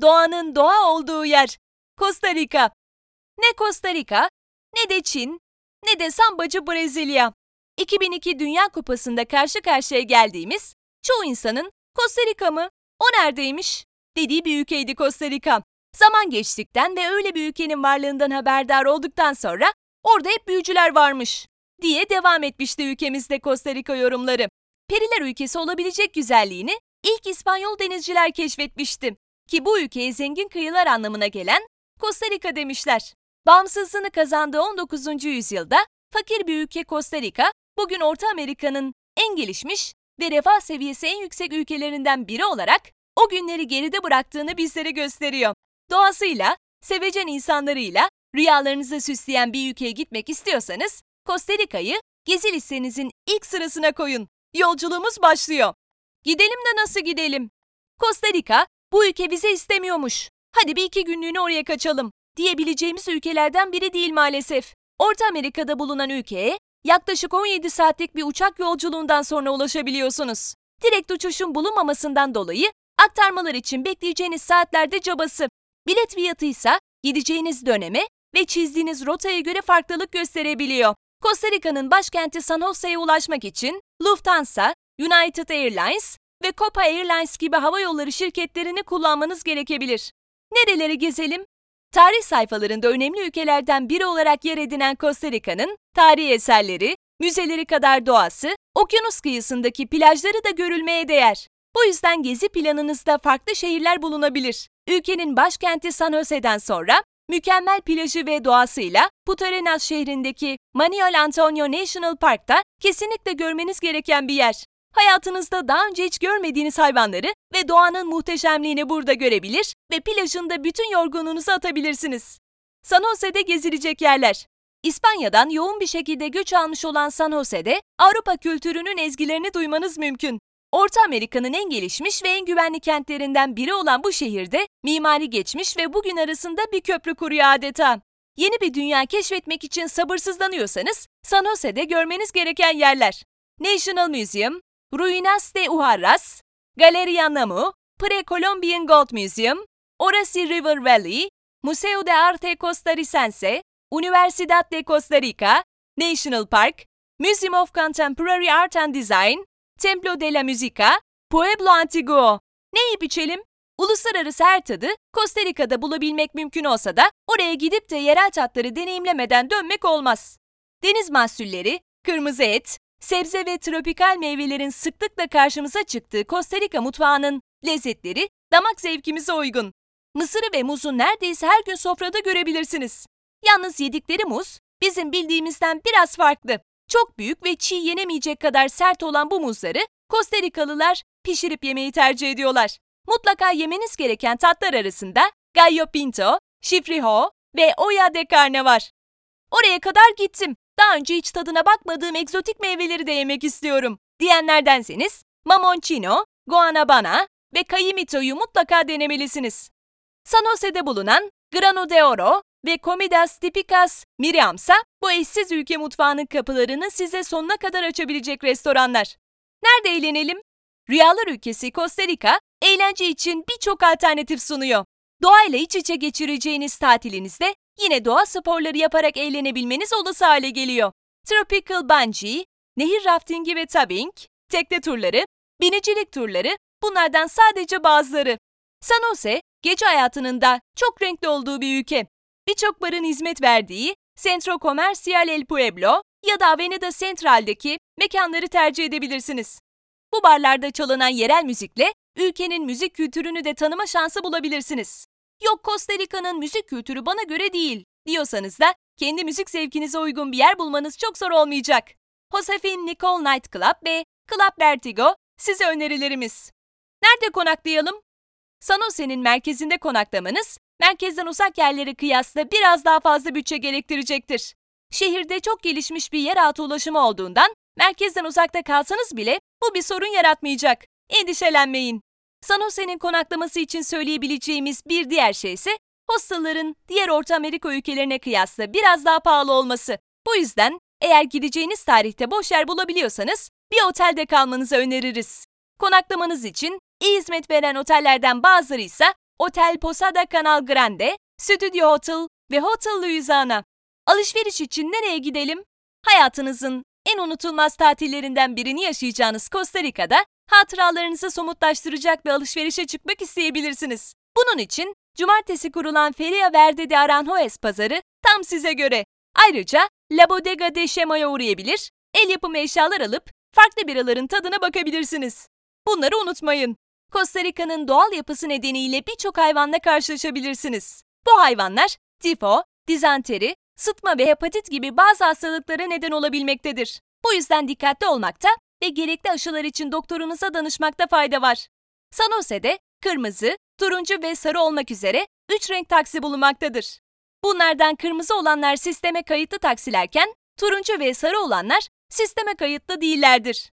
doğanın doğa olduğu yer. Costa Rica. Ne Costa Rica, ne de Çin, ne de sambacı Brezilya. 2002 Dünya Kupası'nda karşı karşıya geldiğimiz çoğu insanın Costa Rica mı, o neredeymiş dediği bir ülkeydi Costa Rica. Zaman geçtikten ve öyle bir ülkenin varlığından haberdar olduktan sonra orada hep büyücüler varmış diye devam etmişti ülkemizde Costa Rica yorumları. Periler ülkesi olabilecek güzelliğini ilk İspanyol denizciler keşfetmişti ki bu ülkeye zengin kıyılar anlamına gelen Costa Rica demişler. Bağımsızlığını kazandığı 19. yüzyılda fakir bir ülke Costa Rica, bugün Orta Amerika'nın en gelişmiş ve refah seviyesi en yüksek ülkelerinden biri olarak o günleri geride bıraktığını bizlere gösteriyor. Doğasıyla, sevecen insanlarıyla rüyalarınızı süsleyen bir ülkeye gitmek istiyorsanız Costa Rica'yı gezi listenizin ilk sırasına koyun. Yolculuğumuz başlıyor. Gidelim de nasıl gidelim? Costa Rica bu ülke vize istemiyormuş. Hadi bir iki günlüğüne oraya kaçalım diyebileceğimiz ülkelerden biri değil maalesef. Orta Amerika'da bulunan ülkeye yaklaşık 17 saatlik bir uçak yolculuğundan sonra ulaşabiliyorsunuz. Direkt uçuşun bulunmamasından dolayı aktarmalar için bekleyeceğiniz saatlerde cabası. Bilet fiyatı ise gideceğiniz döneme ve çizdiğiniz rotaya göre farklılık gösterebiliyor. Costa Rica'nın başkenti San Jose'ye ulaşmak için Lufthansa, United Airlines ve Copa Airlines gibi hava yolları şirketlerini kullanmanız gerekebilir. Nereleri gezelim? Tarih sayfalarında önemli ülkelerden biri olarak yer edinen Costa Rica'nın tarihi eserleri, müzeleri kadar doğası, okyanus kıyısındaki plajları da görülmeye değer. Bu yüzden gezi planınızda farklı şehirler bulunabilir. Ülkenin başkenti San Jose'den sonra mükemmel plajı ve doğasıyla Punta şehrindeki Manuel Antonio National Park'ta kesinlikle görmeniz gereken bir yer. Hayatınızda daha önce hiç görmediğiniz hayvanları ve doğanın muhteşemliğini burada görebilir ve plajında bütün yorgunluğunuzu atabilirsiniz. San Jose'de gezilecek yerler. İspanya'dan yoğun bir şekilde göç almış olan San Jose'de Avrupa kültürünün ezgilerini duymanız mümkün. Orta Amerika'nın en gelişmiş ve en güvenli kentlerinden biri olan bu şehirde mimari geçmiş ve bugün arasında bir köprü kuruyor adeta. Yeni bir dünya keşfetmek için sabırsızlanıyorsanız San Jose'de görmeniz gereken yerler. National Museum, Ruinas de Ujarras, Galeria Namu, Pre-Columbian Gold Museum, Oracy River Valley, Museo de Arte Costarricense, Universidad de Costa Rica, National Park, Museum of Contemporary Art and Design, Templo de la Musica, Pueblo Antiguo. Ne içelim? Uluslararası her tadı Costa Rica'da bulabilmek mümkün olsa da oraya gidip de yerel tatları deneyimlemeden dönmek olmaz. Deniz mahsulleri, kırmızı et, sebze ve tropikal meyvelerin sıklıkla karşımıza çıktığı Costa Rica mutfağının lezzetleri damak zevkimize uygun. Mısırı ve muzu neredeyse her gün sofrada görebilirsiniz. Yalnız yedikleri muz bizim bildiğimizden biraz farklı. Çok büyük ve çiğ yenemeyecek kadar sert olan bu muzları Costa Rikalılar pişirip yemeyi tercih ediyorlar. Mutlaka yemeniz gereken tatlar arasında Gallo Pinto, Chifrijo ve Olla de Carne var. Oraya kadar gittim. Daha önce hiç tadına bakmadığım egzotik meyveleri de yemek istiyorum. Diyenlerdenseniz Mamoncino, Guanabana ve Cayimito'yu mutlaka denemelisiniz. San Jose'de bulunan Grano de Oro ve Comidas Tipicas Miriamsa bu eşsiz ülke mutfağının kapılarını size sonuna kadar açabilecek restoranlar. Nerede eğlenelim? Rüyalar ülkesi Costa Rica, eğlence için birçok alternatif sunuyor. Doğayla iç içe geçireceğiniz tatilinizde yine doğa sporları yaparak eğlenebilmeniz olası hale geliyor. Tropical Bungee, nehir raftingi ve tubbing, tekne turları, binicilik turları bunlardan sadece bazıları. San Jose, gece hayatının da çok renkli olduğu bir ülke. Birçok barın hizmet verdiği Centro Comercial El Pueblo ya da Avenida Central'deki mekanları tercih edebilirsiniz. Bu barlarda çalınan yerel müzikle ülkenin müzik kültürünü de tanıma şansı bulabilirsiniz. Yok Costa Rica'nın müzik kültürü bana göre değil diyorsanız da kendi müzik zevkinize uygun bir yer bulmanız çok zor olmayacak. Josefin Nicole Night Club ve Club Vertigo size önerilerimiz. Nerede konaklayalım? San Jose'nin merkezinde konaklamanız, merkezden uzak yerlere kıyasla biraz daha fazla bütçe gerektirecektir. Şehirde çok gelişmiş bir yeraltı ulaşımı olduğundan merkezden uzakta kalsanız bile bu bir sorun yaratmayacak. Endişelenmeyin. San Jose'nin konaklaması için söyleyebileceğimiz bir diğer şey ise hostellların diğer Orta Amerika ülkelerine kıyasla biraz daha pahalı olması. Bu yüzden eğer gideceğiniz tarihte boş yer bulabiliyorsanız bir otelde kalmanızı öneririz. Konaklamanız için iyi hizmet veren otellerden bazıları ise Otel Posada Canal Grande, Studio Hotel ve Hotel Louisiana. Alışveriş için nereye gidelim? Hayatınızın en unutulmaz tatillerinden birini yaşayacağınız Costa Rica'da hatıralarınızı somutlaştıracak bir alışverişe çıkmak isteyebilirsiniz. Bunun için cumartesi kurulan Feria Verde de Aranjuez pazarı tam size göre. Ayrıca La Bodega de Chemo'ya uğrayabilir, el yapımı eşyalar alıp farklı biraların tadına bakabilirsiniz. Bunları unutmayın. Costa Rica'nın doğal yapısı nedeniyle birçok hayvanla karşılaşabilirsiniz. Bu hayvanlar tifo, dizanteri, sıtma ve hepatit gibi bazı hastalıklara neden olabilmektedir. Bu yüzden dikkatli olmakta ve gerekli aşılar için doktorunuza danışmakta fayda var. San Jose'de kırmızı, turuncu ve sarı olmak üzere 3 renk taksi bulunmaktadır. Bunlardan kırmızı olanlar sisteme kayıtlı taksilerken turuncu ve sarı olanlar sisteme kayıtlı değillerdir.